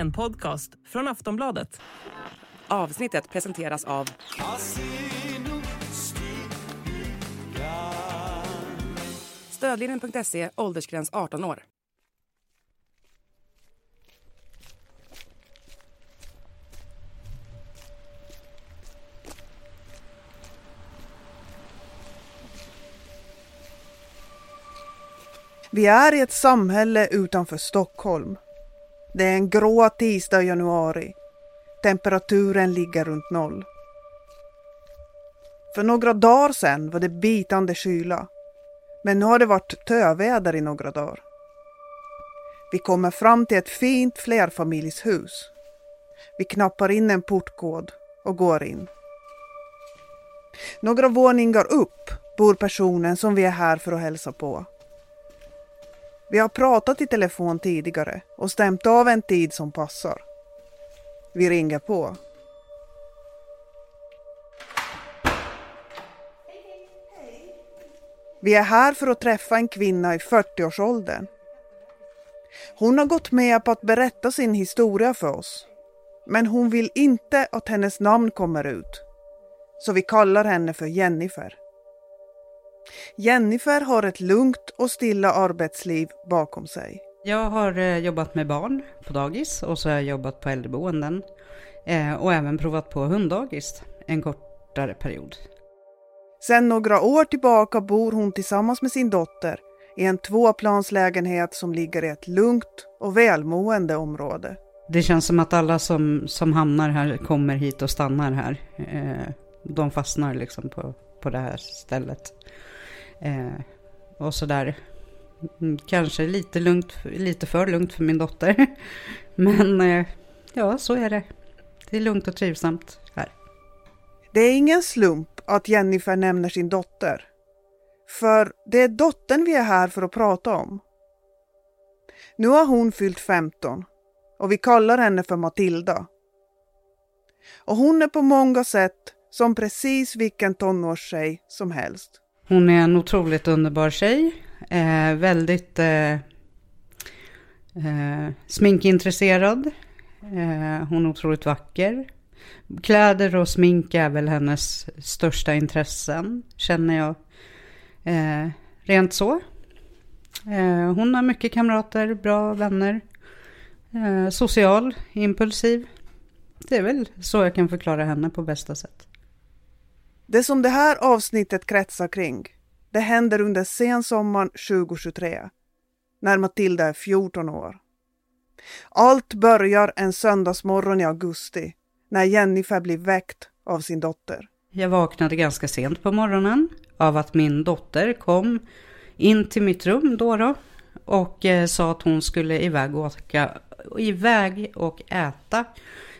En podcast från Aftonbladet. Avsnittet presenteras av... Stödlinjen.se, åldersgräns 18 år. Vi är i ett samhälle utanför Stockholm. Det är en grå tisdag i januari. Temperaturen ligger runt noll. För några dagar sedan var det bitande kyla. Men nu har det varit töväder i några dagar. Vi kommer fram till ett fint flerfamiljshus. Vi knappar in en portkod och går in. Några våningar upp bor personen som vi är här för att hälsa på. Vi har pratat i telefon tidigare och stämt av en tid som passar. Vi ringer på. Vi är här för att träffa en kvinna i 40-årsåldern. Hon har gått med på att berätta sin historia för oss. Men hon vill inte att hennes namn kommer ut. Så vi kallar henne för Jennifer. Jennifer har ett lugnt och stilla arbetsliv bakom sig. Jag har eh, jobbat med barn på dagis och så har jag jobbat på äldreboenden. Eh, och även provat på hunddagis en kortare period. Sedan några år tillbaka bor hon tillsammans med sin dotter i en tvåplanslägenhet som ligger i ett lugnt och välmående område. Det känns som att alla som, som hamnar här kommer hit och stannar här. Eh, de fastnar liksom på, på det här stället. Eh, och sådär. Mm, kanske lite lugnt, lite för lugnt för min dotter. Men eh, ja, så är det. Det är lugnt och trivsamt här. Det är ingen slump att Jennifer nämner sin dotter. För det är dottern vi är här för att prata om. Nu har hon fyllt 15 och vi kallar henne för Matilda. Och hon är på många sätt som precis vilken tonårstjej som helst. Hon är en otroligt underbar tjej. Eh, väldigt eh, eh, sminkintresserad. Eh, hon är otroligt vacker. Kläder och smink är väl hennes största intressen, känner jag. Eh, rent så. Eh, hon har mycket kamrater, bra vänner. Eh, social, impulsiv. Det är väl så jag kan förklara henne på bästa sätt. Det som det här avsnittet kretsar kring, det händer under sensommaren 2023, när Matilda är 14 år. Allt börjar en söndagsmorgon i augusti, när Jennifer blir väckt av sin dotter. Jag vaknade ganska sent på morgonen av att min dotter kom in till mitt rum då, då och eh, sa att hon skulle iväg och, åka, iväg och äta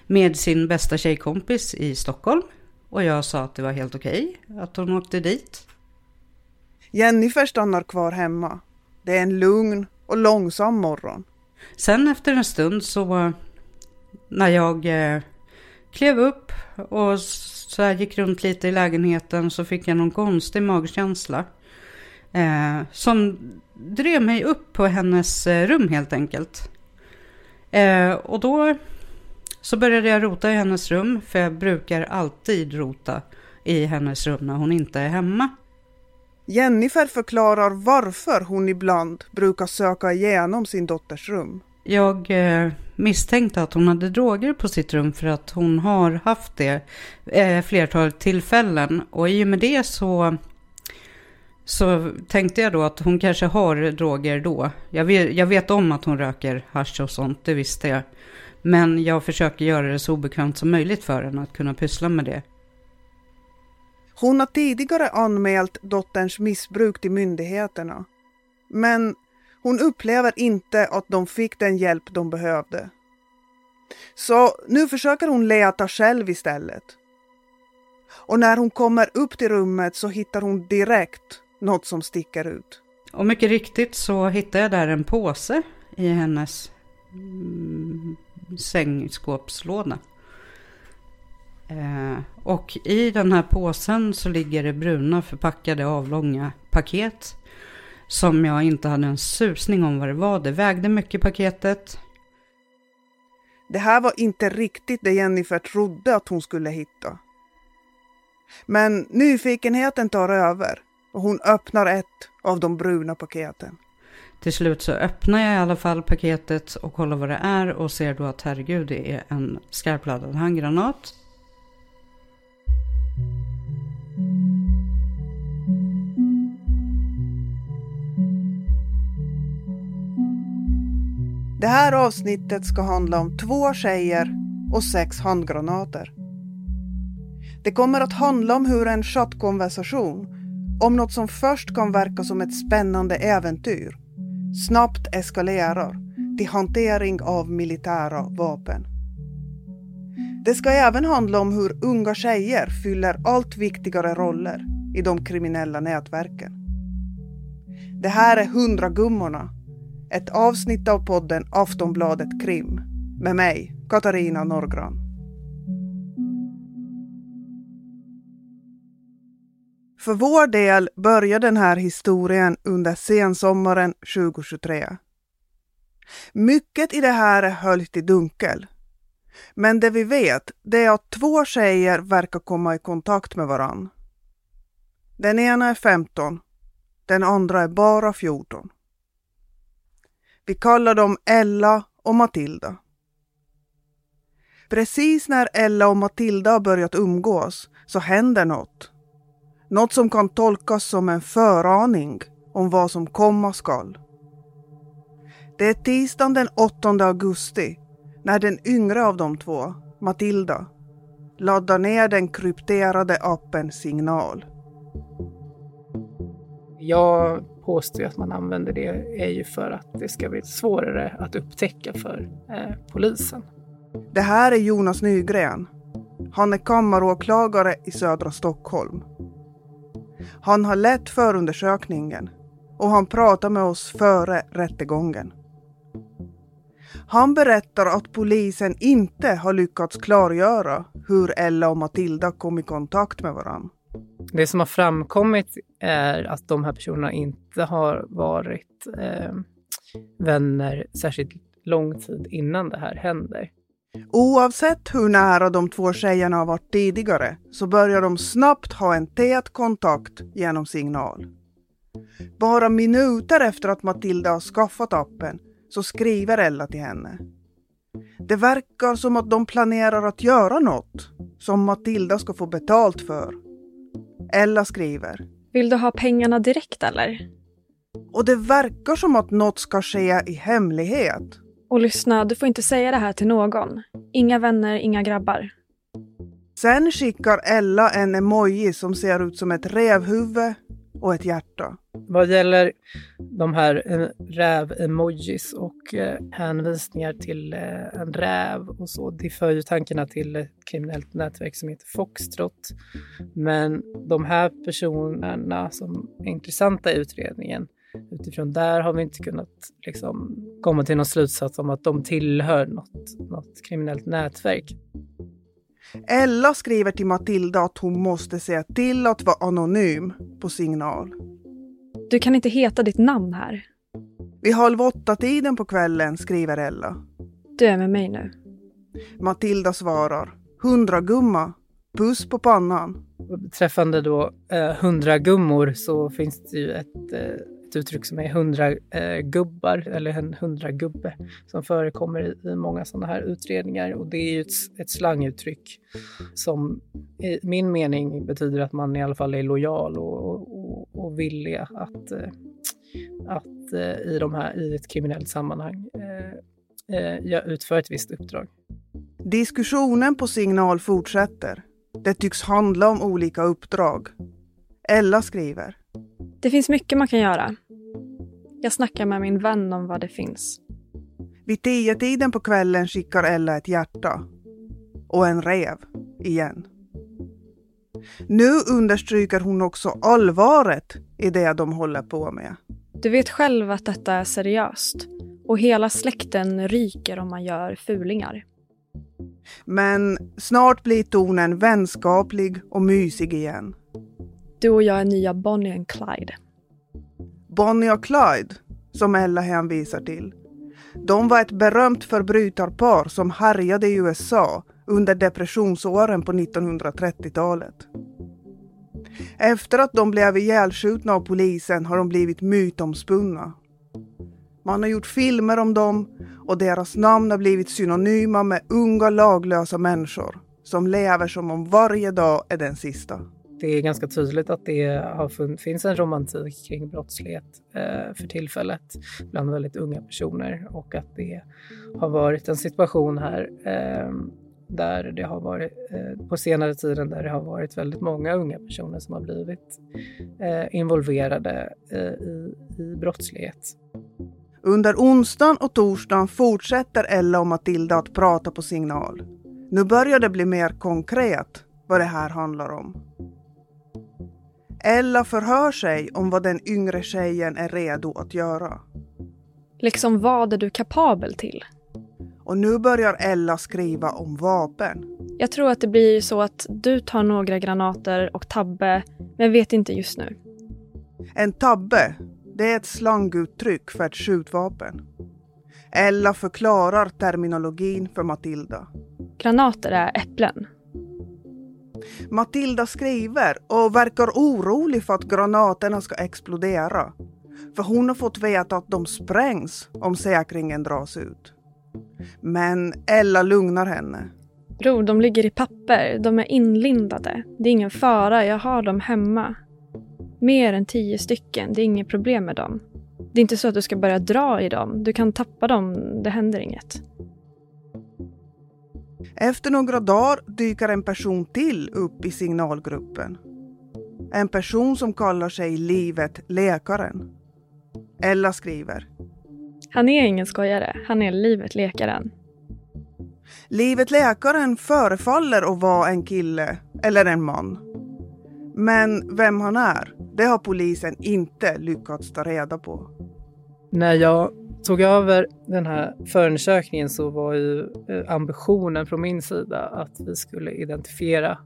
med sin bästa tjejkompis i Stockholm. Och jag sa att det var helt okej att hon åkte dit. Jennifer stannar kvar hemma. Det är en lugn och långsam morgon. Sen efter en stund så när jag eh, klev upp och så här gick runt lite i lägenheten så fick jag någon konstig magkänsla. Eh, som drev mig upp på hennes eh, rum helt enkelt. Eh, och då så började jag rota i hennes rum, för jag brukar alltid rota i hennes rum när hon inte är hemma. Jennifer förklarar varför hon ibland brukar söka igenom sin dotters rum. Jag eh, misstänkte att hon hade droger på sitt rum för att hon har haft det eh, flertalet tillfällen. Och i och med det så, så tänkte jag då att hon kanske har droger då. Jag vet, jag vet om att hon röker hasch och sånt, det visste jag. Men jag försöker göra det så obekvämt som möjligt för henne att kunna pyssla med det. Hon har tidigare anmält dotterns missbruk till myndigheterna. Men hon upplever inte att de fick den hjälp de behövde. Så nu försöker hon leta själv istället. Och när hon kommer upp till rummet så hittar hon direkt något som sticker ut. Och mycket riktigt så hittar jag där en påse i hennes mm, sängskåpslåda. Eh, och i den här påsen så ligger det bruna förpackade avlånga paket. Som jag inte hade en susning om vad det var. Det vägde mycket paketet. Det här var inte riktigt det Jennifer trodde att hon skulle hitta. Men nyfikenheten tar över och hon öppnar ett av de bruna paketen. Till slut så öppnar jag i alla fall paketet och kollar vad det är och ser då att herregud det är en skarpladdad handgranat. Det här avsnittet ska handla om två tjejer och sex handgranater. Det kommer att handla om hur en chattkonversation om något som först kan verka som ett spännande äventyr snabbt eskalerar till hantering av militära vapen. Det ska även handla om hur unga tjejer fyller allt viktigare roller i de kriminella nätverken. Det här är Hundragummorna, ett avsnitt av podden Aftonbladet Krim med mig, Katarina Norgran. För vår del börjar den här historien under sensommaren 2023. Mycket i det här är höljt i dunkel. Men det vi vet det är att två tjejer verkar komma i kontakt med varann. Den ena är 15, den andra är bara 14. Vi kallar dem Ella och Matilda. Precis när Ella och Matilda har börjat umgås så händer något något som kan tolkas som en föraning om vad som komma skall. Det är tisdagen den 8 augusti när den yngre av de två, Matilda, laddar ner den krypterade appen Signal. Jag påstår att man använder det är ju för att det ska bli svårare att upptäcka för eh, polisen. Det här är Jonas Nygren. Han är kammaråklagare i södra Stockholm. Han har lett förundersökningen och han pratar med oss före rättegången. Han berättar att polisen inte har lyckats klargöra hur Ella och Matilda kom i kontakt med varandra. Det som har framkommit är att de här personerna inte har varit eh, vänner särskilt lång tid innan det här händer. Oavsett hur nära de två tjejerna har varit tidigare så börjar de snabbt ha en tät kontakt genom signal. Bara minuter efter att Matilda har skaffat appen så skriver Ella till henne. Det verkar som att de planerar att göra något som Matilda ska få betalt för. Ella skriver. Vill du ha pengarna direkt eller? Och det verkar som att något ska ske i hemlighet. Och lyssna, du får inte säga det här till någon. Inga vänner, inga grabbar. Sen skickar Ella en emoji som ser ut som ett rävhuvud och ett hjärta. Vad gäller de här eh, räv-emojis och eh, hänvisningar till eh, en räv och så, det för ju tankarna till ett kriminellt nätverk som heter Foxtrot. Men de här personerna som är intressanta i utredningen utifrån där har vi inte kunnat liksom, komma till någon slutsats om att de tillhör något, något kriminellt nätverk. Ella skriver till Matilda att hon måste säga till att vara anonym på signal. Du kan inte heta ditt namn här. Vid halv åtta-tiden på kvällen skriver Ella. Du är med mig nu. Matilda svarar. Hundra gumma. Puss på pannan. Beträffande då eh, hundra gummor så finns det ju ett eh, ett uttryck som är hundra eh, gubbar eller en hundra gubbe som förekommer i, i många sådana här utredningar och det är ju ett, ett slanguttryck som i min mening betyder att man i alla fall är lojal och, och, och villig att, eh, att eh, i, de här, i ett kriminellt sammanhang eh, eh, utföra ett visst uppdrag. Diskussionen på signal fortsätter. Det tycks handla om olika uppdrag. Ella skriver. Det finns mycket man kan göra. Jag snackar med min vän om vad det finns. Vid tio tiden på kvällen skickar Ella ett hjärta. Och en rev, igen. Nu understryker hon också allvaret i det de håller på med. Du vet själv att detta är seriöst. Och hela släkten ryker om man gör fulingar. Men snart blir tonen vänskaplig och mysig igen. Du och jag är nya Bonnie and Clyde. Bonnie och Clyde, som Ella hänvisar till, De var ett berömt förbrytarpar som härjade i USA under depressionsåren på 1930-talet. Efter att de blev ihjälskjutna av polisen har de blivit mytomspunna. Man har gjort filmer om dem och deras namn har blivit synonyma med unga laglösa människor som lever som om varje dag är den sista. Det är ganska tydligt att det har finns en romantik kring brottslighet eh, för tillfället bland väldigt unga personer och att det har varit en situation här eh, där det har varit eh, på senare tiden där det har varit väldigt många unga personer som har blivit eh, involverade eh, i, i brottslighet. Under onsdagen och torsdagen fortsätter Ella och Matilda att prata på signal. Nu börjar det bli mer konkret vad det här handlar om. Ella förhör sig om vad den yngre tjejen är redo att göra. Liksom vad är du kapabel till? Och nu börjar Ella skriva om vapen. Jag tror att det blir så att du tar några granater och Tabbe, men vet inte just nu. En tabbe, det är ett slanguttryck för ett skjutvapen. Ella förklarar terminologin för Matilda. Granater är äpplen. Mm. Matilda skriver och verkar orolig för att granaterna ska explodera. För hon har fått veta att de sprängs om säkringen dras ut. Men Ella lugnar henne. Bror, de ligger i papper. De är inlindade. Det är ingen fara. Jag har dem hemma. Mer än tio stycken. Det är inget problem med dem. Det är inte så att du ska börja dra i dem. Du kan tappa dem. Det händer inget. Efter några dagar dyker en person till upp i signalgruppen. En person som kallar sig Livet Läkaren. Ella skriver. Han är ingen skojare. Han är Livet Läkaren. Livet Läkaren förefaller att vara en kille eller en man. Men vem han är, det har polisen inte lyckats ta reda på. När jag tog över den här förundersökningen så var ju eh, ambitionen från min sida att vi skulle identifiera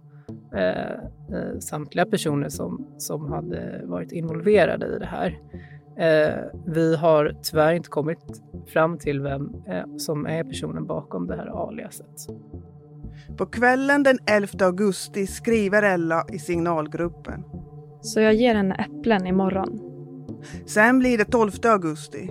eh, eh, samtliga personer som, som hade varit involverade i det här. Eh, vi har tyvärr inte kommit fram till vem eh, som är personen bakom det här aliaset. På kvällen den 11 augusti skriver Ella i signalgruppen. Så jag ger henne äpplen imorgon. Sen blir det 12 augusti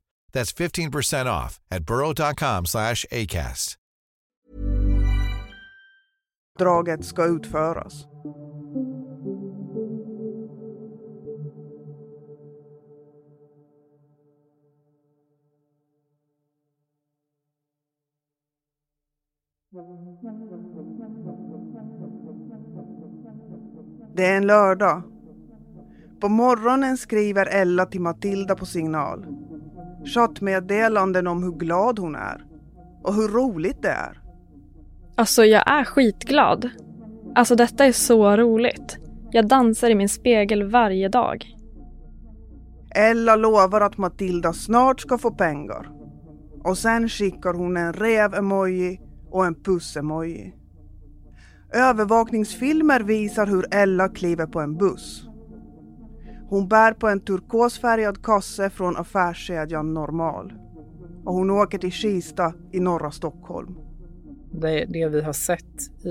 That's 15% off at burrow.com slash ACAST. Draget ska utföras. Det är en lördag. På morgonen skriver Ella till Matilda på signal. Chattmeddelanden om hur glad hon är. Och hur roligt det är. Alltså jag är skitglad. Alltså detta är så roligt. Jag dansar i min spegel varje dag. Ella lovar att Matilda snart ska få pengar. Och sen skickar hon en räv-emoji och en puss-emoji. Övervakningsfilmer visar hur Ella kliver på en buss. Hon bär på en turkosfärgad kasse från affärskedjan Normal. Och hon åker till Kista i norra Stockholm. Det, det vi har sett i,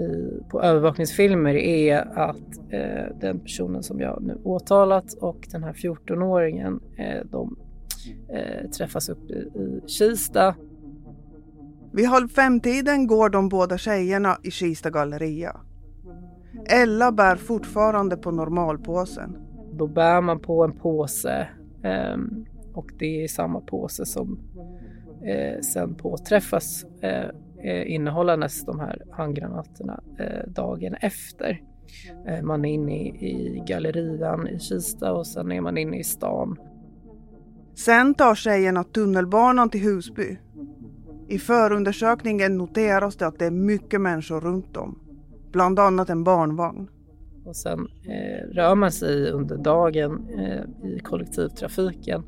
i, på övervakningsfilmer är att eh, den personen som jag nu åtalat och den här 14-åringen eh, de eh, träffas upp i, i Kista vid halv fem-tiden går de båda tjejerna i Kista galleria. Ella bär fortfarande på normalpåsen. Då bär man på en påse ehm, och det är samma påse som eh, sen påträffas eh, eh, innehållandes de här handgranaterna dagen efter. Man är inne i gallerian i Kista och sen är man inne i stan. Sen tar tjejerna tunnelbanan till Husby I förundersökningen noteras det att det är mycket människor runt om, bland annat en barnvagn. Och sen eh, rör man sig under dagen eh, i kollektivtrafiken.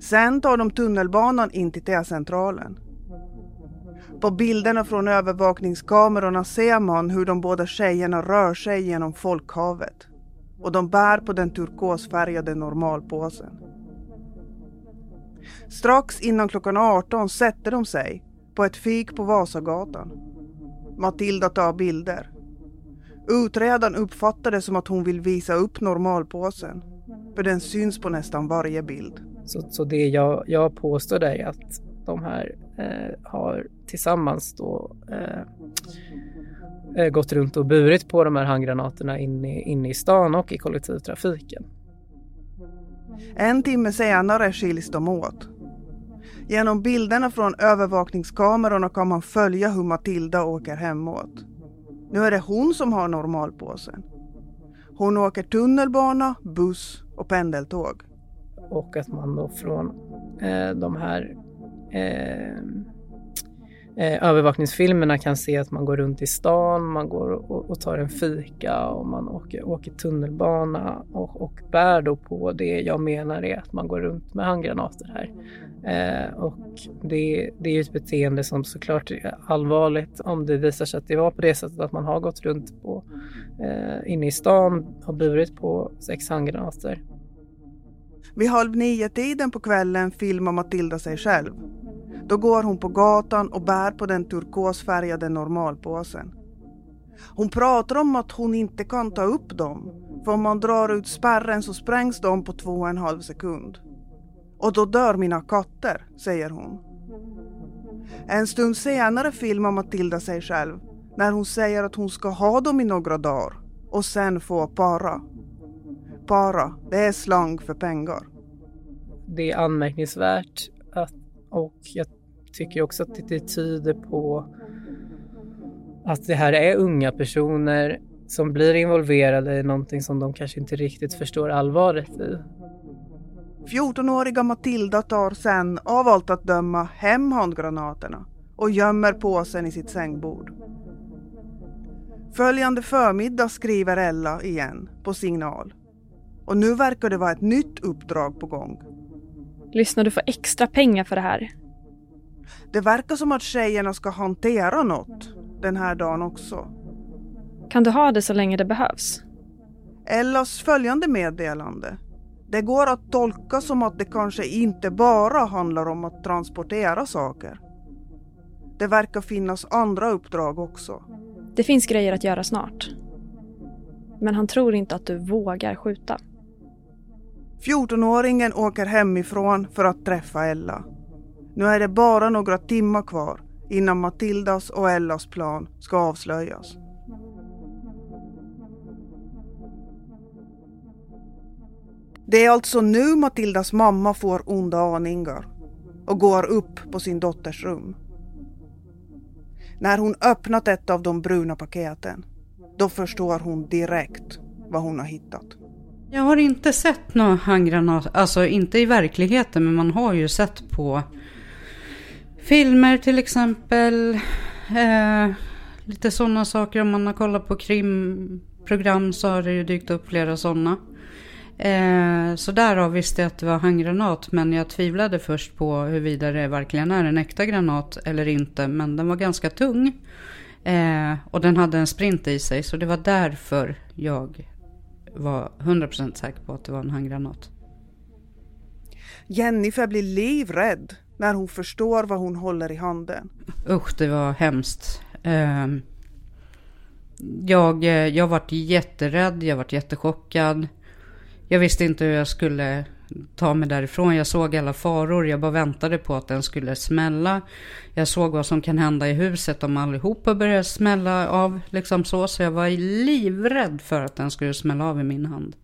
Sen tar de tunnelbanan in till T-centralen. På bilderna från övervakningskamerorna ser man hur de båda tjejerna rör sig genom folkhavet. Och de bär på den turkosfärgade normalpåsen. Strax innan klockan 18 sätter de sig på ett fik på Vasagatan. Matilda tar bilder. Utredaren uppfattar det som att hon vill visa upp normalpåsen. För den syns på nästan varje bild. Så, så det jag, jag påstår är att de här eh, har tillsammans då eh, eh, gått runt och burit på de här handgranaterna inne, inne i stan och i kollektivtrafiken. En timme senare skiljs de åt. Genom bilderna från övervakningskamerorna kan man följa hur Matilda åker hemåt. Nu är det hon som har normalpåsen. Hon åker tunnelbana, buss och pendeltåg. Och att man då från eh, de här eh, eh, övervakningsfilmerna kan se att man går runt i stan, man går och, och tar en fika och man åker, åker tunnelbana och, och bär då på det jag menar är att man går runt med handgranater här. Eh, och det, det är ju ett beteende som såklart är allvarligt om det visar sig att det var på det sättet att man har gått runt på, eh, inne i stan och burit på sex handgranater. Vid halv nio-tiden på kvällen filmar Matilda sig själv. Då går hon på gatan och bär på den turkosfärgade normalpåsen. Hon pratar om att hon inte kan ta upp dem, för om man drar ut spärren så sprängs de på två och en halv sekund. Och då dör mina katter, säger hon. En stund senare filmar Matilda sig själv när hon säger att hon ska ha dem i några dagar och sen få para. Para, det är slang för pengar. Det är anmärkningsvärt att, och jag tycker också att det tyder på att det här är unga personer som blir involverade i någonting som de kanske inte riktigt förstår allvaret i. 14-åriga Matilda tar sen av allt att döma hem handgranaterna och gömmer påsen i sitt sängbord. Följande förmiddag skriver Ella igen på signal. Och nu verkar det vara ett nytt uppdrag på gång. Lyssnar du få extra pengar för det här? Det verkar som att tjejerna ska hantera något den här dagen också. Kan du ha det så länge det behövs? Ellas följande meddelande. Det går att tolka som att det kanske inte bara handlar om att transportera saker. Det verkar finnas andra uppdrag också. Det finns grejer att göra snart. Men han tror inte att du vågar skjuta. 14-åringen åker hemifrån för att träffa Ella. Nu är det bara några timmar kvar innan Matildas och Ellas plan ska avslöjas. Det är alltså nu Matildas mamma får onda aningar och går upp på sin dotters rum. När hon öppnat ett av de bruna paketen, då förstår hon direkt vad hon har hittat. Jag har inte sett några handgranater, alltså inte i verkligheten, men man har ju sett på filmer till exempel. Eh, lite sådana saker, om man har kollat på krimprogram så har det ju dykt upp flera sådana. Eh, så därav visste jag att det var handgranat men jag tvivlade först på huruvida det verkligen är en äkta granat eller inte. Men den var ganska tung eh, och den hade en sprint i sig så det var därför jag var 100% säker på att det var en handgranat. Jennifer blir livrädd när hon förstår vad hon håller i handen. Usch, det var hemskt. Eh, jag, jag varit jätterädd, jag varit jättechockad. Jag visste inte hur jag skulle ta mig därifrån. Jag såg alla faror. Jag bara väntade på att den skulle smälla. Jag såg vad som kan hända i huset om allihopa börjar smälla av. Liksom så. Så jag var livrädd för att den skulle smälla av i min hand.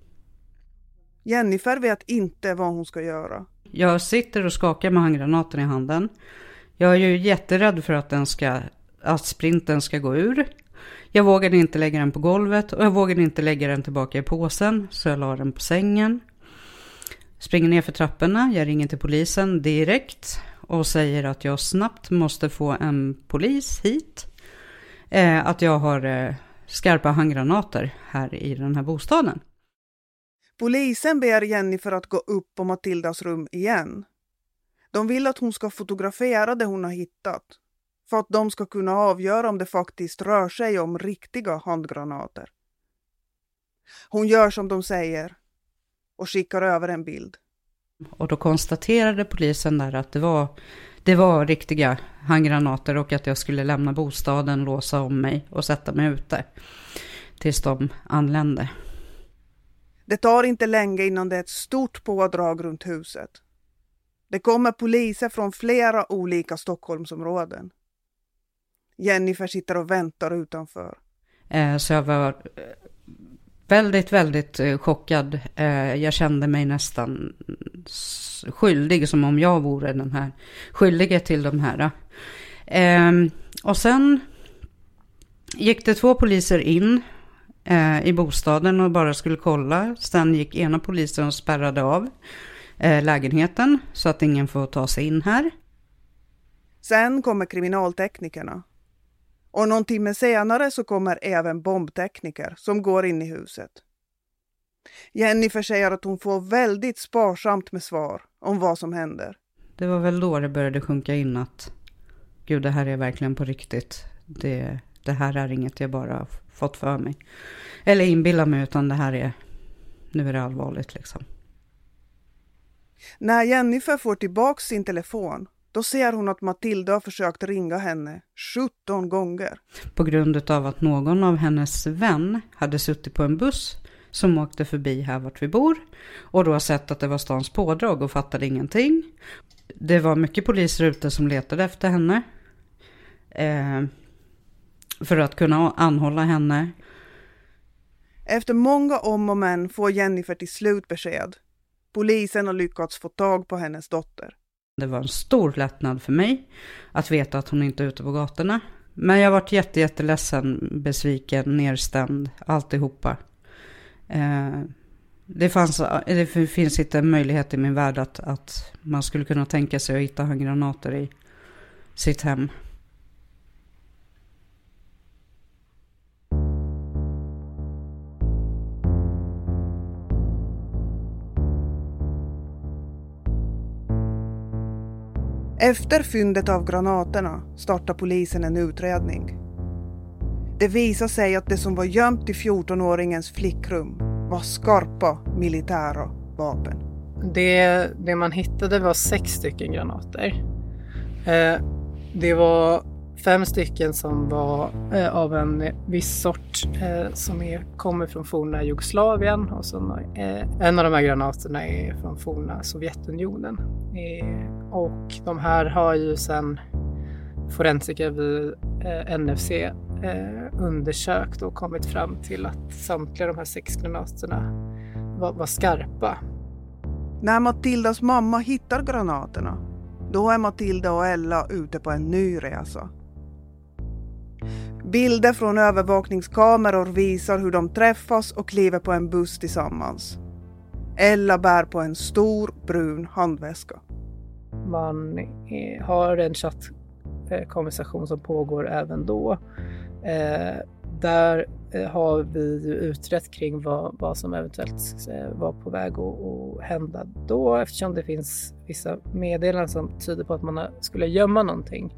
Jennifer vet inte vad hon ska göra. Jag sitter och skakar med handgranaten i handen. Jag är ju jätterädd för att, den ska, att sprinten ska gå ur. Jag vågade inte lägga den på golvet och jag vågade inte lägga den tillbaka i påsen så jag la den på sängen. Springer ner för trapporna, jag ringer till polisen direkt och säger att jag snabbt måste få en polis hit. Eh, att jag har eh, skarpa handgranater här i den här bostaden. Polisen ber Jennifer att gå upp på Matildas rum igen. De vill att hon ska fotografera det hon har hittat för att de ska kunna avgöra om det faktiskt rör sig om riktiga handgranater. Hon gör som de säger och skickar över en bild. Och då konstaterade polisen där att det var, det var riktiga handgranater och att jag skulle lämna bostaden, låsa om mig och sätta mig ute tills de anlände. Det tar inte länge innan det är ett stort pådrag runt huset. Det kommer poliser från flera olika Stockholmsområden. Jennifer sitter och väntar utanför. Eh, så jag var eh, väldigt, väldigt eh, chockad. Jag kände mig nästan skyldig, som om jag vore den här skyldige till de här. Ehm, och sen gick det två poliser in i bostaden och bara skulle kolla. Sen gick ena polisen och spärrade av lägenheten så att ingen får ta sig in här. Sen kommer kriminalteknikerna och någon timme senare så kommer även bombtekniker som går in i huset. Jennifer säger att hon får väldigt sparsamt med svar om vad som händer. Det var väl då det började sjunka in att gud, det här är verkligen på riktigt. Det, det här är inget jag bara fått för mig. Eller inbillar mig, utan det här är, nu är det allvarligt liksom. När Jennifer får tillbaks sin telefon då ser hon att Matilda har försökt ringa henne 17 gånger. På grund av att någon av hennes vän hade suttit på en buss som åkte förbi här vart vi bor och då har sett att det var stans pådrag och fattade ingenting. Det var mycket poliser ute som letade efter henne. Eh, för att kunna anhålla henne. Efter många om och men får Jennifer till slut besked. Polisen har lyckats få tag på hennes dotter. Det var en stor lättnad för mig att veta att hon inte är ute på gatorna. Men jag varit jätte, jätteledsen, besviken, nedstämd, alltihopa. Eh, det, fanns, det finns inte en möjlighet i min värld att, att man skulle kunna tänka sig att hitta handgranater i sitt hem. Efter fyndet av granaterna startar polisen en utredning. Det visar sig att det som var gömt i 14-åringens flickrum var skarpa militära vapen. Det, det man hittade var sex stycken granater. Eh, det var fem stycken som var eh, av en viss sort eh, som är, kommer från forna Jugoslavien och så, eh, en av de här granaterna är från forna Sovjetunionen. Eh, och de här har ju sen forensiker vid eh, NFC eh, undersökt och kommit fram till att samtliga de här sex granaterna var, var skarpa. När Matildas mamma hittar granaterna, då är Matilda och Ella ute på en ny resa. Bilder från övervakningskameror visar hur de träffas och kliver på en buss tillsammans. Ella bär på en stor brun handväska. Man har en chattkonversation som pågår även då. Eh, där eh, har vi utrett kring vad, vad som eventuellt eh, var på väg att, att hända då eftersom det finns vissa meddelanden som tyder på att man skulle gömma någonting.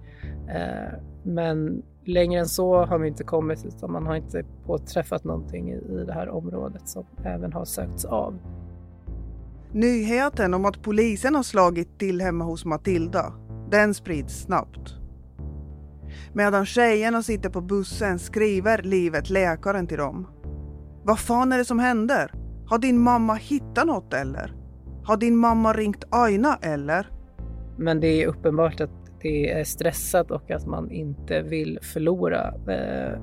Men längre än så har vi inte kommit utan man har inte påträffat någonting i, det här området som även har sökts av. Nyheten om att polisen har slagit till hemma hos Matilda, den sprids snabbt. Medan tjejerna sitter på bussen skriver livet läkaren till dem. Vad fan är det som händer? Har din mamma hittat något eller? Har din mamma ringt Aina eller? Men det är uppenbart att det är stressat och att man inte vill förlora eh,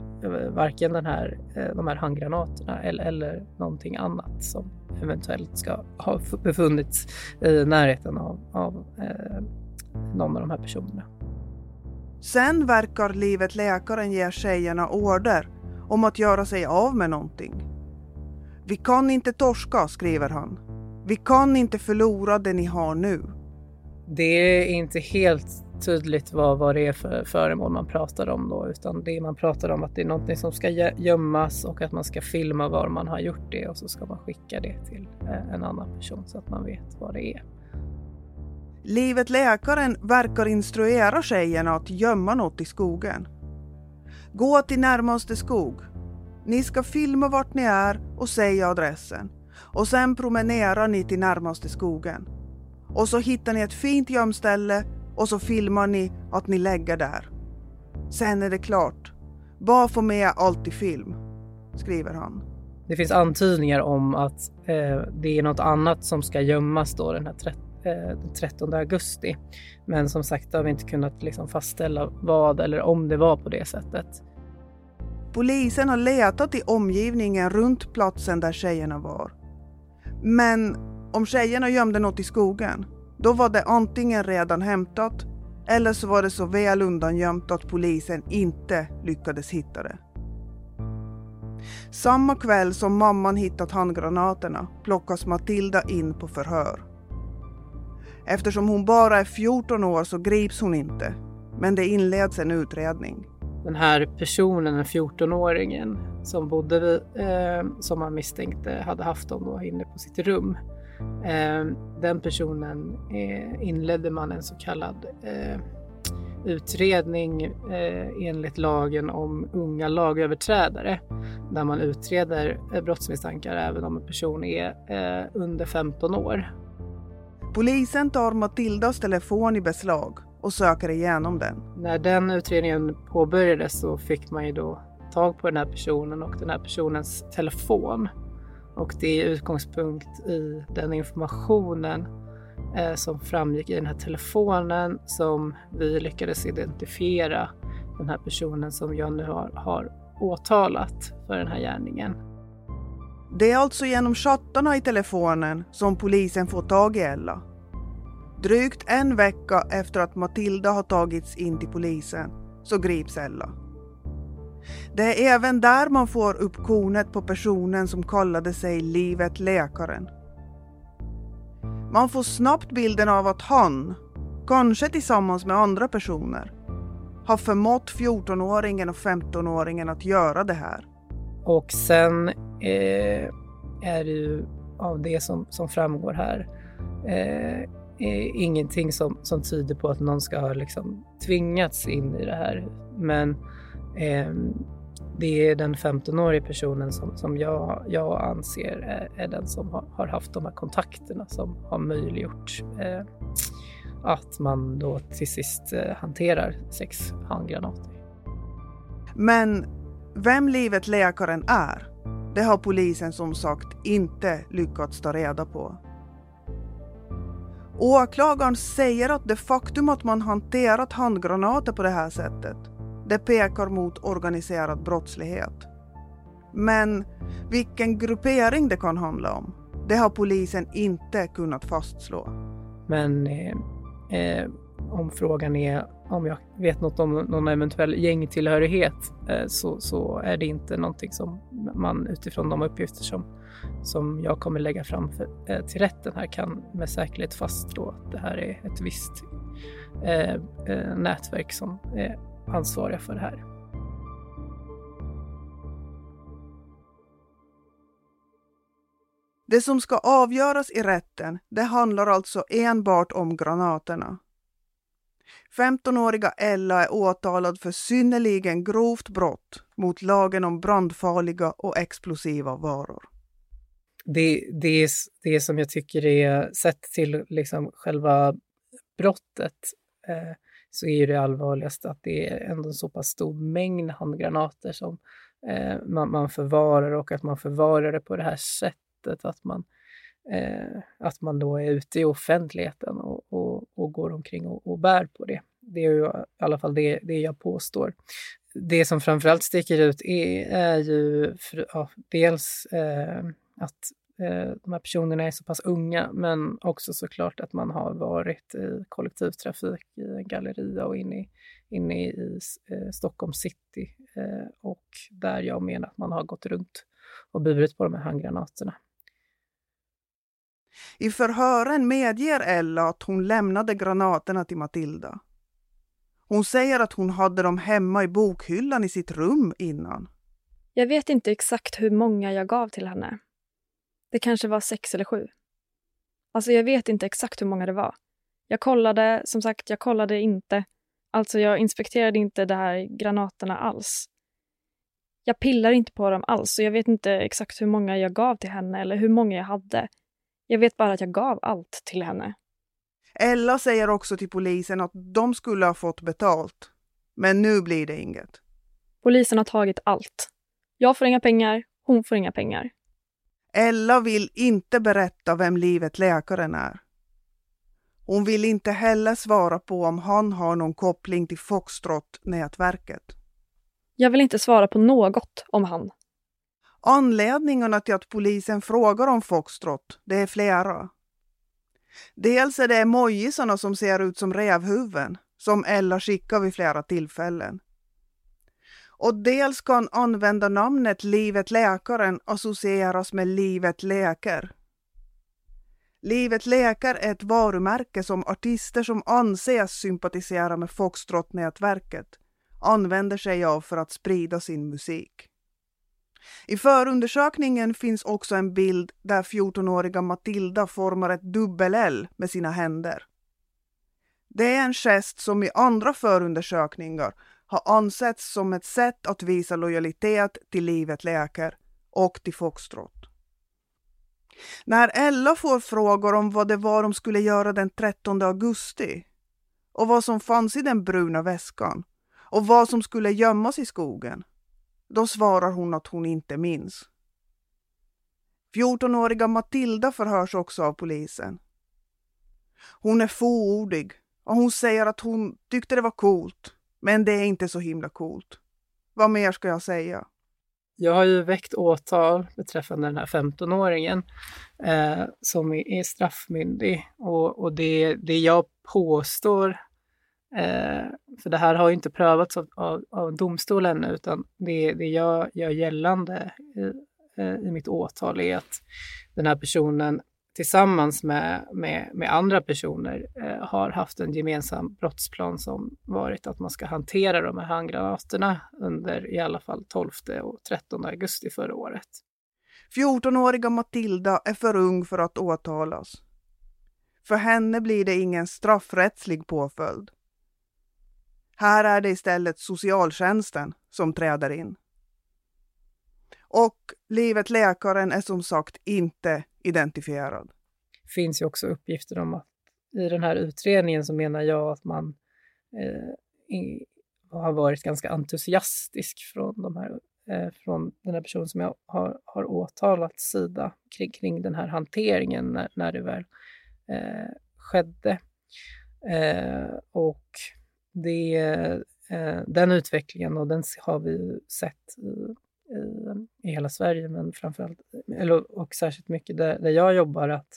varken den här, eh, de här handgranaterna eller, eller någonting annat som eventuellt ska ha befunnits i närheten av, av eh, någon av de här personerna. Sen verkar livet läkaren ge tjejerna order om att göra sig av med någonting. Vi kan inte torska, skriver han. Vi kan inte förlora det ni har nu. det är inte helt tydligt vad, vad det är för föremål man pratar om då, utan det man pratar om att det är någonting som ska gömmas och att man ska filma var man har gjort det och så ska man skicka det till eh, en annan person så att man vet vad det är. Livet Läkaren verkar instruera tjejerna att gömma något i skogen. Gå till närmaste skog. Ni ska filma vart ni är och säga adressen. Och sen promenerar ni till närmaste skogen. Och så hittar ni ett fint gömställe och så filmar ni att ni lägger där. Sen är det klart. Bara få med allt i film, skriver han. Det finns antydningar om att eh, det är något annat som ska gömmas då den här 30 eh, den 13 augusti. Men som sagt har vi inte kunnat liksom fastställa vad eller om det var på det sättet. Polisen har letat i omgivningen runt platsen där tjejerna var. Men om tjejerna gömde något i skogen, då var det antingen redan hämtat eller så var det så väl undangömt att polisen inte lyckades hitta det. Samma kväll som mamman hittat handgranaterna plockas Matilda in på förhör. Eftersom hon bara är 14 år så grips hon inte, men det inleds en utredning. Den här personen, den 14-åringen som bodde vid, eh, som man misstänkte hade haft dem då inne på sitt rum. Eh, den personen eh, inledde man en så kallad eh, utredning eh, enligt lagen om unga lagöverträdare där man utreder brottsmisstankar även om en person är under 15 år. Polisen tar Matildas telefon i beslag och söker igenom den. När den utredningen påbörjades så fick man ju då tag på den här personen och den här personens telefon. Och det är utgångspunkt i den informationen eh, som framgick i den här telefonen som vi lyckades identifiera den här personen som jag nu har, har åtalat för den här gärningen. Det är alltså genom chattarna i telefonen som polisen får tag i Ella. Drygt en vecka efter att Matilda har tagits in till polisen så grips Ella. Det är även där man får upp kornet på personen som kallade sig Livet Läkaren. Man får snabbt bilden av att han, kanske tillsammans med andra personer, har förmått 14-åringen och 15-åringen att göra det här. Och sen eh, är det ju av det som, som framgår här eh, ingenting som, som tyder på att någon ska ha liksom tvingats in i det här. Men eh, Ehm, det är den 15-åriga personen som, som jag, jag anser är, är den som har, har, haft de här kontakterna som har möjliggjort eh, att man då till sist eh, hanterar sex handgranater. Men vem livet läkaren är, det har polisen som sagt inte lyckats ta reda på. Åklagaren säger att det faktum att man hanterat handgranater på det här sättet, det pekar mot organiserad brottslighet. Men vilken gruppering det kan handla om, det har polisen inte kunnat fastslå. Men eh, eh, om frågan är om jag vet något om någon eventuell gängtillhörighet eh, så, så är det inte någonting som man utifrån de uppgifter som som jag kommer lägga fram för, eh, till rätten här kan med säkerhet fastslå att det här är ett visst eh, eh, nätverk som ansvariga för det här. Det som ska avgöras i rätten, det handlar alltså enbart om granaterna. 15-åriga Ella är åtalad för synnerligen grovt brott mot lagen om brandfarliga och explosiva varor det, det, det som jag tycker är, sett till liksom själva brottet, eh, så är det allvarligaste att det är ändå en så pass stor mängd handgranater som eh, man, man förvarar och att man förvarar det på det här sättet, att man, eh, att man då är ute i offentligheten och, och, och går omkring och, och, bär på det. Det är ju i alla fall det, det jag påstår. Det som framförallt sticker ut är, är ju för, ja, dels eh, att de här personerna är så pass unga, men också såklart att man har varit i kollektivtrafik i en galleria och inne i, inne i eh, Stockholm city eh, och där jag menar att man har gått runt och burit på de här handgranaterna. I förhören medger Ella att hon lämnade granaterna till Matilda. Hon säger att hon hade dem hemma i bokhyllan i sitt rum innan. Jag vet inte exakt hur många jag gav till henne. Det kanske var sex eller sju. Alltså jag vet inte exakt hur många det var. Jag kollade, som sagt, jag kollade inte. Alltså jag inspekterade inte de här granaterna alls. Jag pillar inte på dem alls, så jag vet inte exakt hur många jag gav till henne eller hur många jag hade. Jag vet bara att jag gav allt till henne. Ella säger också till polisen att de skulle ha fått betalt. Men nu blir det inget. Polisen har tagit allt. Jag får inga pengar, hon får inga pengar. Ella vill inte berätta vem livet läkaren är. Hon vill inte heller svara på om han har någon koppling till Foxtrot-nätverket. Jag vill inte svara på något om han. Anledningarna till att polisen frågar om Foxtrot, det är flera. Dels är det emojisarna som ser ut som rävhuvuden, som Ella skickar vid flera tillfällen. Och dels kan använda namnet Livet Läkaren associeras med Livet Läker. Livet Läker är ett varumärke som artister som anses sympatisera med Foxtrot-nätverket använder sig av för att sprida sin musik. I förundersökningen finns också en bild där 14-åriga Matilda formar ett dubbel-L med sina händer. Det är en gest som i andra förundersökningar har ansetts som ett sätt att visa lojalitet till Livet Läker och till Foxtrot. När Ella får frågor om vad det var de skulle göra den 13 augusti och vad som fanns i den bruna väskan och vad som skulle gömmas i skogen, då svarar hon att hon inte minns. 14-åriga Matilda förhörs också av polisen. Hon är fåordig och hon säger att hon tyckte det var coolt, men det är inte så himla coolt. Vad mer ska jag säga? Jag har ju väckt åtal beträffande den här 15-åringen eh, som är, straffmyndig och, och det, det jag påstår, eh, för det här har ju inte prövats av, av, av domstol ännu, utan det, det jag gör gällande i, eh, i mitt åtal är att den här personen tillsammans med, med, med andra personer eh, har haft en gemensam brottsplan som varit att man ska hantera de här handgranaterna under i alla fall 12 och 13 augusti förra året. 14-åriga Matilda är för ung för att åtalas. För henne blir det ingen straffrättslig påföljd. Här är det istället socialtjänsten som träder in. Och livet läkaren är som sagt inte identifierad. Det finns ju också uppgifter om att i den här utredningen så menar jag att man eh, i, har varit ganska entusiastisk från, de här, eh, från den här personen som jag har, har åtalat sida kring, kring den här hanteringen när, när det väl eh, skedde. Eh, och det, eh, den utvecklingen och den har vi sett i i, i hela Sverige, men framförallt, eller, och särskilt mycket där, där jag jobbar, att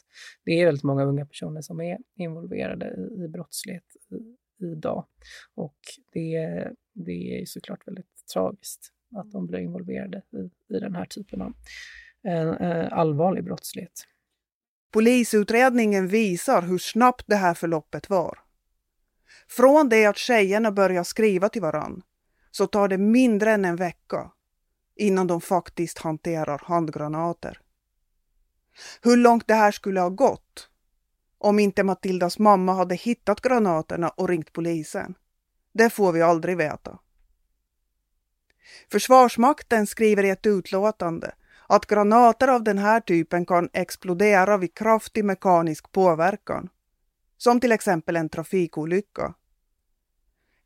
det är väldigt många unga personer som är involverade i, i brottslighet i, idag. Och det, det är såklart väldigt tragiskt att de blir involverade i, i den här typen av eh, eh, allvarlig brottslighet. Polisutredningen visar hur snabbt det här förloppet var. Från det att tjejerna börjar skriva till varann så tar det mindre än en vecka innan de faktiskt hanterar handgranater. Hur långt det här skulle ha gått om inte Matildas mamma hade hittat granaterna och ringt polisen, det får vi aldrig veta. Försvarsmakten skriver i ett utlåtande att granater av den här typen kan explodera vid kraftig mekanisk påverkan, som till exempel en trafikolycka.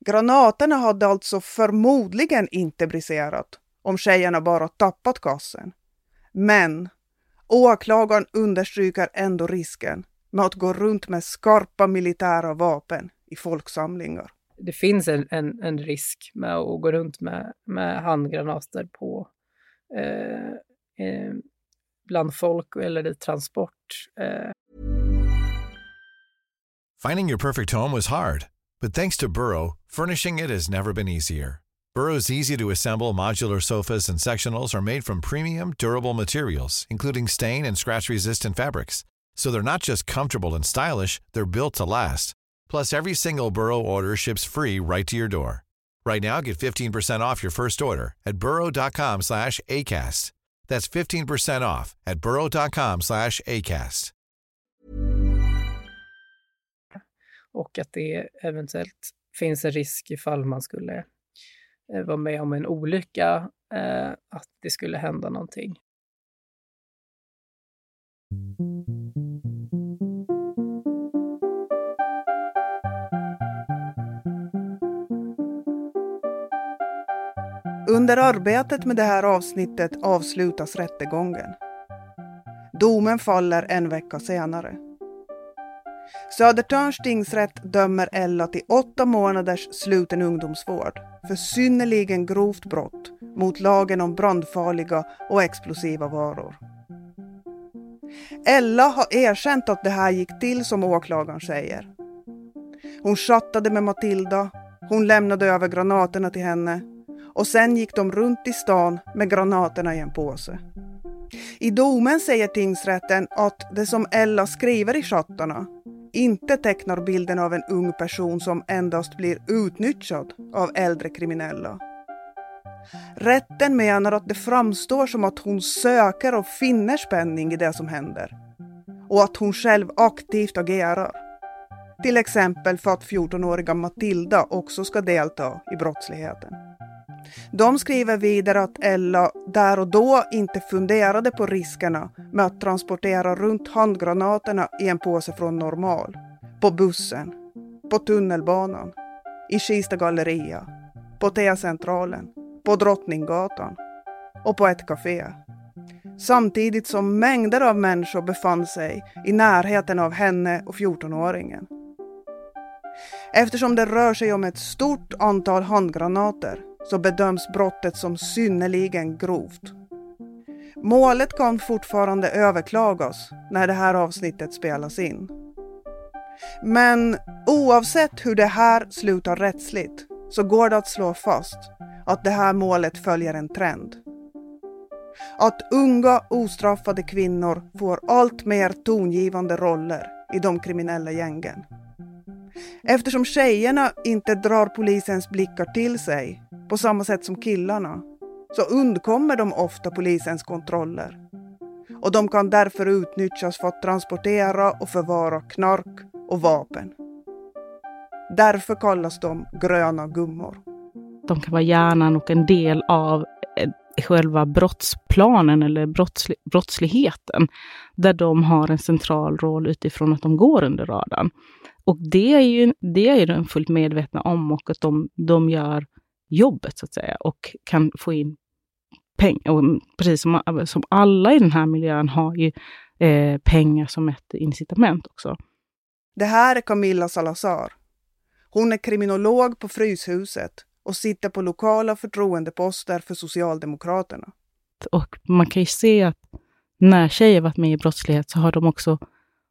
Granaterna hade alltså förmodligen inte briserat om tjejerna bara tappat kassen. Men åklagaren understryker ändå risken med att gå runt med skarpa militära vapen i folksamlingar. Det finns en, en, en risk med att gå runt med, med handgranater på eh, eh, bland folk eller i transport. Eh. Finding your perfect home was hard, but thanks to Burrow, furnishing it has never been easier. Burrow's easy to assemble modular sofas and sectionals are made from premium, durable materials, including stain and scratch resistant fabrics. So they're not just comfortable and stylish, they're built to last. Plus, every single Burrow order ships free right to your door. Right now, get 15% off your first order at burrow.com slash ACAST. That's 15% off at burrow.com slash ACAST. Och att det eventuellt finns en risk ifall man skulle Eh, var med om en olycka, eh, att det skulle hända någonting. Under arbetet med det här avsnittet avslutas rättegången. Domen faller en vecka senare. Södertörns tingsrätt dömer Ella till åtta månaders sluten ungdomsvård för synnerligen grovt brott mot lagen om brandfarliga och explosiva varor. Ella har erkänt att det här gick till som åklagaren säger. Hon chattade med Matilda, hon lämnade över granaterna till henne och sen gick de runt i stan med granaterna i en påse. I domen säger tingsrätten att det som Ella skriver i chattarna inte tecknar bilden av en ung person som endast blir utnyttjad av äldre kriminella. Rätten menar att det framstår som att hon söker och finner spänning i det som händer och att hon själv aktivt agerar. Till exempel för att 14-åriga Matilda också ska delta i brottsligheten. De skriver vidare att Ella där och då inte funderade på riskerna med att transportera runt handgranaterna i en påse från Normal, på bussen, på tunnelbanan, i Kista galleria, på T-centralen, på Drottninggatan. Och på ett café. Samtidigt som mängder av människor befann sig i närheten av henne och 14-åringen. Eftersom det rör sig om ett stort antal handgranater så bedöms brottet som synnerligen grovt. Målet kan fortfarande överklagas när det här avsnittet spelas in. Men oavsett hur det här slutar rättsligt så går det att slå fast att det här målet följer en trend. Att unga ostraffade kvinnor får allt mer tongivande roller i de kriminella gängen. Eftersom tjejerna inte drar polisens blickar till sig på samma sätt som killarna så undkommer de ofta polisens kontroller. Och de kan därför utnyttjas för att transportera och förvara knark och vapen. Därför kallas de gröna gummor. De kan vara hjärnan och en del av eh, själva brottsplanen eller brottsli brottsligheten, där de har en central roll utifrån att de går under radarn. Och det är ju, det är de fullt medvetna om och att de, de gör jobbet så att säga och kan få in pengar. Och precis som, som alla i den här miljön har ju eh, pengar som ett incitament också. Det här är Camilla Salazar. Hon är kriminolog på Fryshuset och sitter på lokala förtroendeposter för Socialdemokraterna. Och man kan ju se att när tjejer varit med i brottslighet så har de också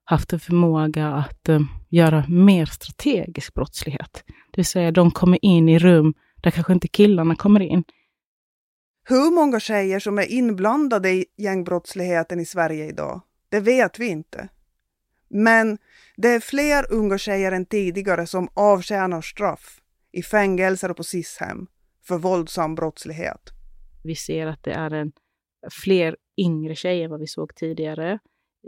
haft en förmåga att uh, göra mer strategisk brottslighet. Det vill säga, de kommer in i rum där kanske inte killarna kommer in. Hur många tjejer som är inblandade i gängbrottsligheten i Sverige idag, det vet vi inte. Men det är fler unga tjejer än tidigare som avtjänar straff i fängelser och på SIS-hem för våldsam brottslighet. Vi ser att det är en, fler yngre tjejer än vad vi såg tidigare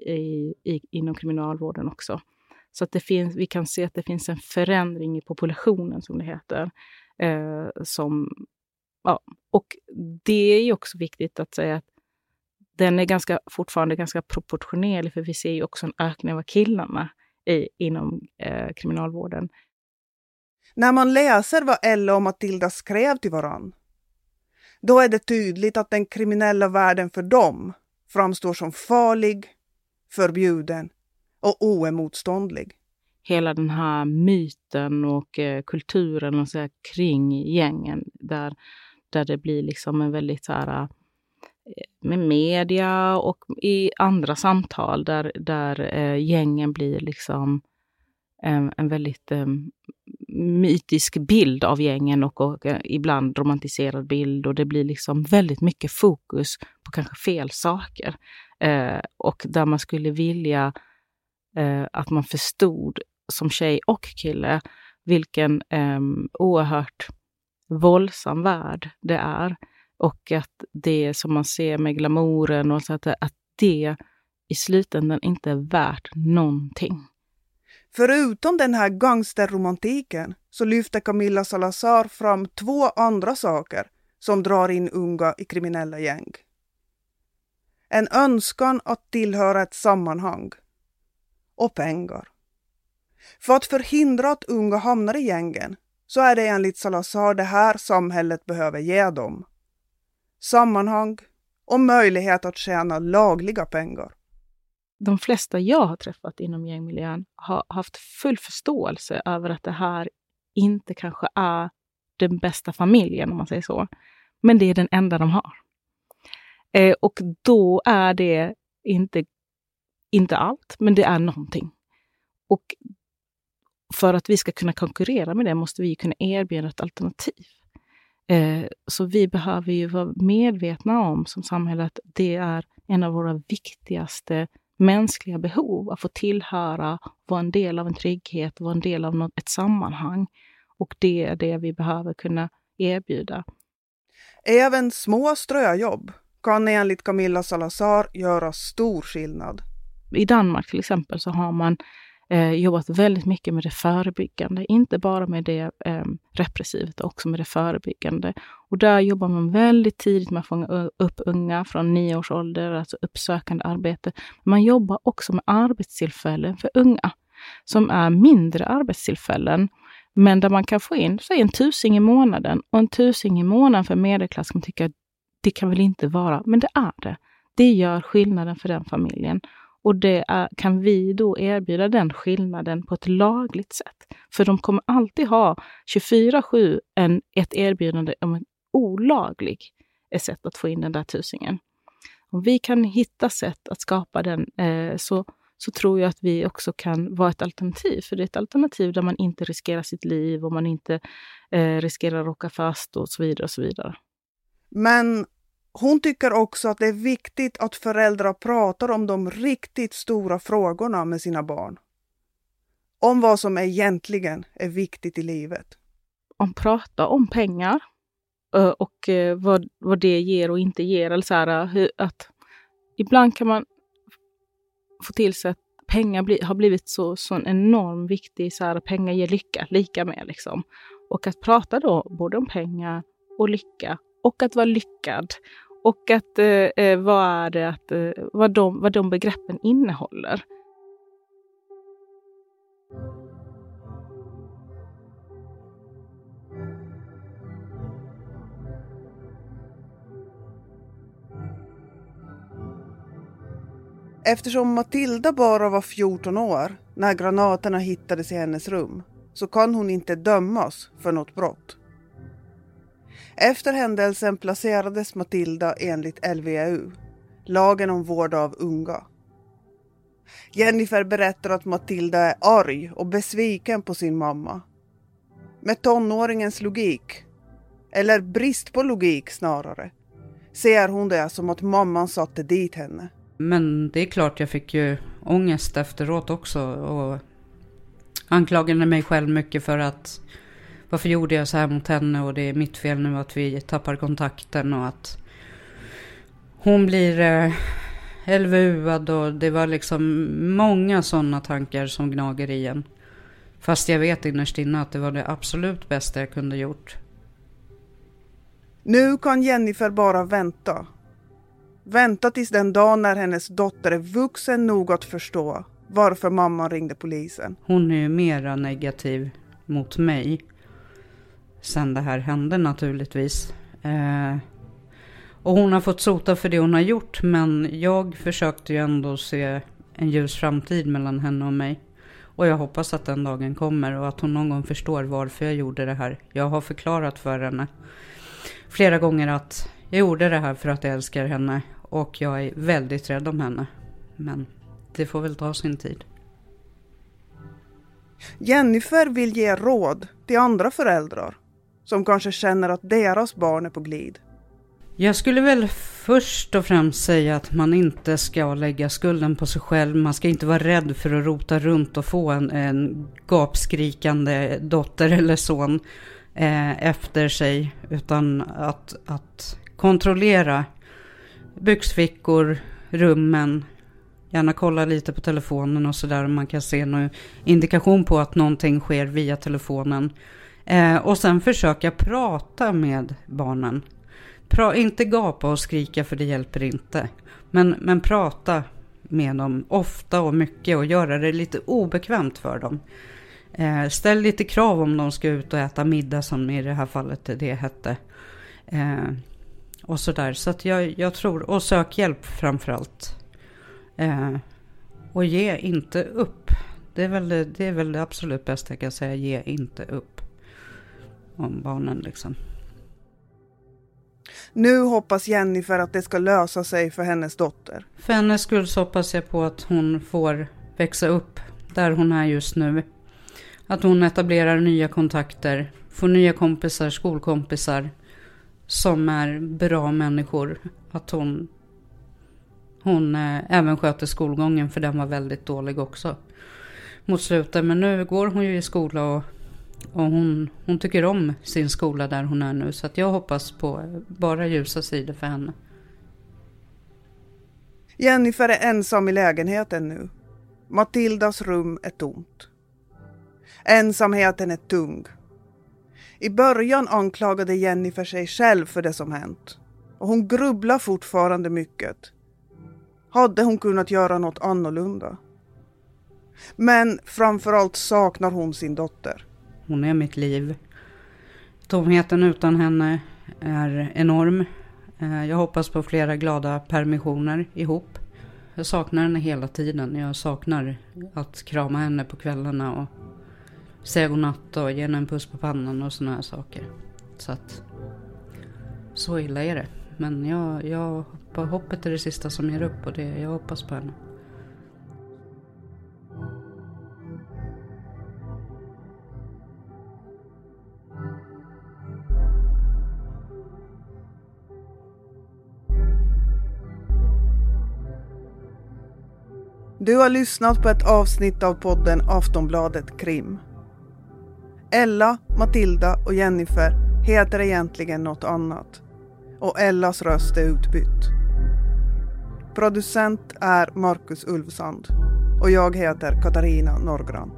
i, i, inom kriminalvården också. Så att det finns, vi kan se att det finns en förändring i populationen, som det heter. Eh, som, ja, och det är ju också viktigt att säga att den är ganska, fortfarande ganska proportionerlig, för vi ser ju också en ökning av killarna i, inom eh, kriminalvården. När man läser vad Ella och Matilda skrev till varann, då är det tydligt att den kriminella världen för dem framstår som farlig, förbjuden och oemotståndlig. Hela den här myten och eh, kulturen och så här, kring gängen där, där det blir liksom en väldigt så här, eh, med media och i andra samtal där, där eh, gängen blir liksom en, en väldigt eh, mytisk bild av gängen och, och eh, ibland romantiserad bild och det blir liksom väldigt mycket fokus på kanske fel saker. Eh, och där man skulle vilja eh, att man förstod som tjej och kille vilken eh, oerhört våldsam värld det är. Och att det som man ser med glamouren och så att, att det i slutändan inte är värt någonting. Förutom den här gangsterromantiken så lyfter Camilla Salazar fram två andra saker som drar in unga i kriminella gäng. En önskan att tillhöra ett sammanhang. Och pengar. För att förhindra att unga hamnar i gängen så är det enligt Salazar det här samhället behöver ge dem. Sammanhang och möjlighet att tjäna lagliga pengar. De flesta jag har träffat inom gängmiljön har haft full förståelse över att det här inte kanske är den bästa familjen, om man säger så. Men det är den enda de har. Eh, och då är det inte, inte allt, men det är någonting. Och för att vi ska kunna konkurrera med det måste vi kunna erbjuda ett alternativ. Eh, så vi behöver ju vara medvetna om som samhälle att det är en av våra viktigaste mänskliga behov, att få tillhöra, vara en del av en trygghet, vara en del av något, ett sammanhang. Och det är det vi behöver kunna erbjuda. Även små ströjobb kan enligt Camilla Salazar göra stor skillnad. I Danmark till exempel så har man eh, jobbat väldigt mycket med det förebyggande, inte bara med det eh, repressiva, utan också med det förebyggande. Och där jobbar man väldigt tidigt med att fånga upp unga från nio års ålder, alltså uppsökande arbete. Man jobbar också med arbetstillfällen för unga, som är mindre arbetstillfällen, men där man kan få in, säg en tusing i månaden. Och en tusing i månaden för medelklass kan tycka, det kan väl inte vara, men det är det. Det gör skillnaden för den familjen. Och det är, kan vi då erbjuda den skillnaden på ett lagligt sätt? För de kommer alltid ha 24-7 en, ett erbjudande om en olaglig sätt att få in den där tusingen. Om vi kan hitta sätt att skapa den eh, så, så tror jag att vi också kan vara ett alternativ. För det är ett alternativ där man inte riskerar sitt liv och man inte eh, riskerar att råka fast och så vidare. och så vidare. Men hon tycker också att det är viktigt att föräldrar pratar om de riktigt stora frågorna med sina barn. Om vad som egentligen är viktigt i livet. Om prata om pengar eh, och eh, vad, vad det ger och inte ger. Eller så här, eh, att ibland kan man få till sig att pengar bli, har blivit så, så en enorm viktig, så här, pengar ger lycka, lika med liksom. Och att prata då både om pengar och lycka och att vara lyckad. Och att eh, eh, vad är det att, eh, vad, de, vad de begreppen innehåller. Eftersom Matilda bara var 14 år när granaterna hittades i hennes rum så kan hon inte dömas för något brott. Efter händelsen placerades Matilda enligt LVU, lagen om vård av unga. Jennifer berättar att Matilda är arg och besviken på sin mamma. Med tonåringens logik, eller brist på logik snarare, ser hon det som att mamman satte dit henne. Men det är klart jag fick ju ångest efteråt också och anklagade mig själv mycket för att varför gjorde jag så här mot henne och det är mitt fel nu att vi tappar kontakten och att hon blir eh, LVU-ad och det var liksom många sådana tankar som gnager i en. Fast jag vet innerst inne att det var det absolut bästa jag kunde gjort. Nu kan Jennifer bara vänta. Vänta tills den dag när hennes dotter är vuxen nog att förstå varför mamman ringde polisen. Hon är ju mera negativ mot mig sen det här hände naturligtvis. Eh, och hon har fått sota för det hon har gjort men jag försökte ju ändå se en ljus framtid mellan henne och mig. Och jag hoppas att den dagen kommer och att hon någon gång förstår varför jag gjorde det här. Jag har förklarat för henne flera gånger att jag gjorde det här för att jag älskar henne och jag är väldigt rädd om henne. Men det får väl ta sin tid. Jennifer vill ge råd till andra föräldrar som kanske känner att deras barn är på glid. Jag skulle väl först och främst säga att man inte ska lägga skulden på sig själv. Man ska inte vara rädd för att rota runt och få en, en gapskrikande dotter eller son eh, efter sig. Utan att, att kontrollera byxfickor, rummen, gärna kolla lite på telefonen och sådär. Man kan se någon indikation på att någonting sker via telefonen. Eh, och sen försöka prata med barnen. Pra, inte gapa och skrika för det hjälper inte. Men, men prata med dem ofta och mycket och göra det lite obekvämt för dem. Eh, ställ lite krav om de ska ut och äta middag som i det här fallet det hette. Eh, och sådär. Så att jag, jag tror, och sök hjälp framförallt. Eh, och ge inte upp. Det är, väl, det är väl det absolut bästa jag kan säga, ge inte upp. Om barnen liksom. Nu hoppas Jennifer att det ska lösa sig för hennes dotter. För hennes skull så hoppas jag på att hon får växa upp där hon är just nu. Att hon etablerar nya kontakter, får nya kompisar, skolkompisar som är bra människor. Att hon, hon eh, även sköter skolgången för den var väldigt dålig också mot slutet. Men nu går hon ju i skola och, och hon, hon tycker om sin skola där hon är nu. Så att jag hoppas på bara ljusa sidor för henne. Jennifer är ensam i lägenheten nu. Matildas rum är tomt. Ensamheten är tung. I början anklagade Jennifer sig själv för det som hänt. Och hon grubblar fortfarande mycket. Hade hon kunnat göra något annorlunda? Men framförallt saknar hon sin dotter. Hon är mitt liv. Tomheten utan henne är enorm. Eh, jag hoppas på flera glada permissioner ihop. Jag saknar henne hela tiden. Jag saknar att krama henne på kvällarna och säga godnatt och ge henne en puss på pannan och sådana här saker. Så att så illa är det. Men jag, jag, hoppet är det sista som ger upp och det, jag hoppas på henne. Du har lyssnat på ett avsnitt av podden Aftonbladet Krim. Ella, Matilda och Jennifer heter egentligen något annat. Och Ellas röst är utbytt. Producent är Marcus Ulfsand och jag heter Katarina Norgran.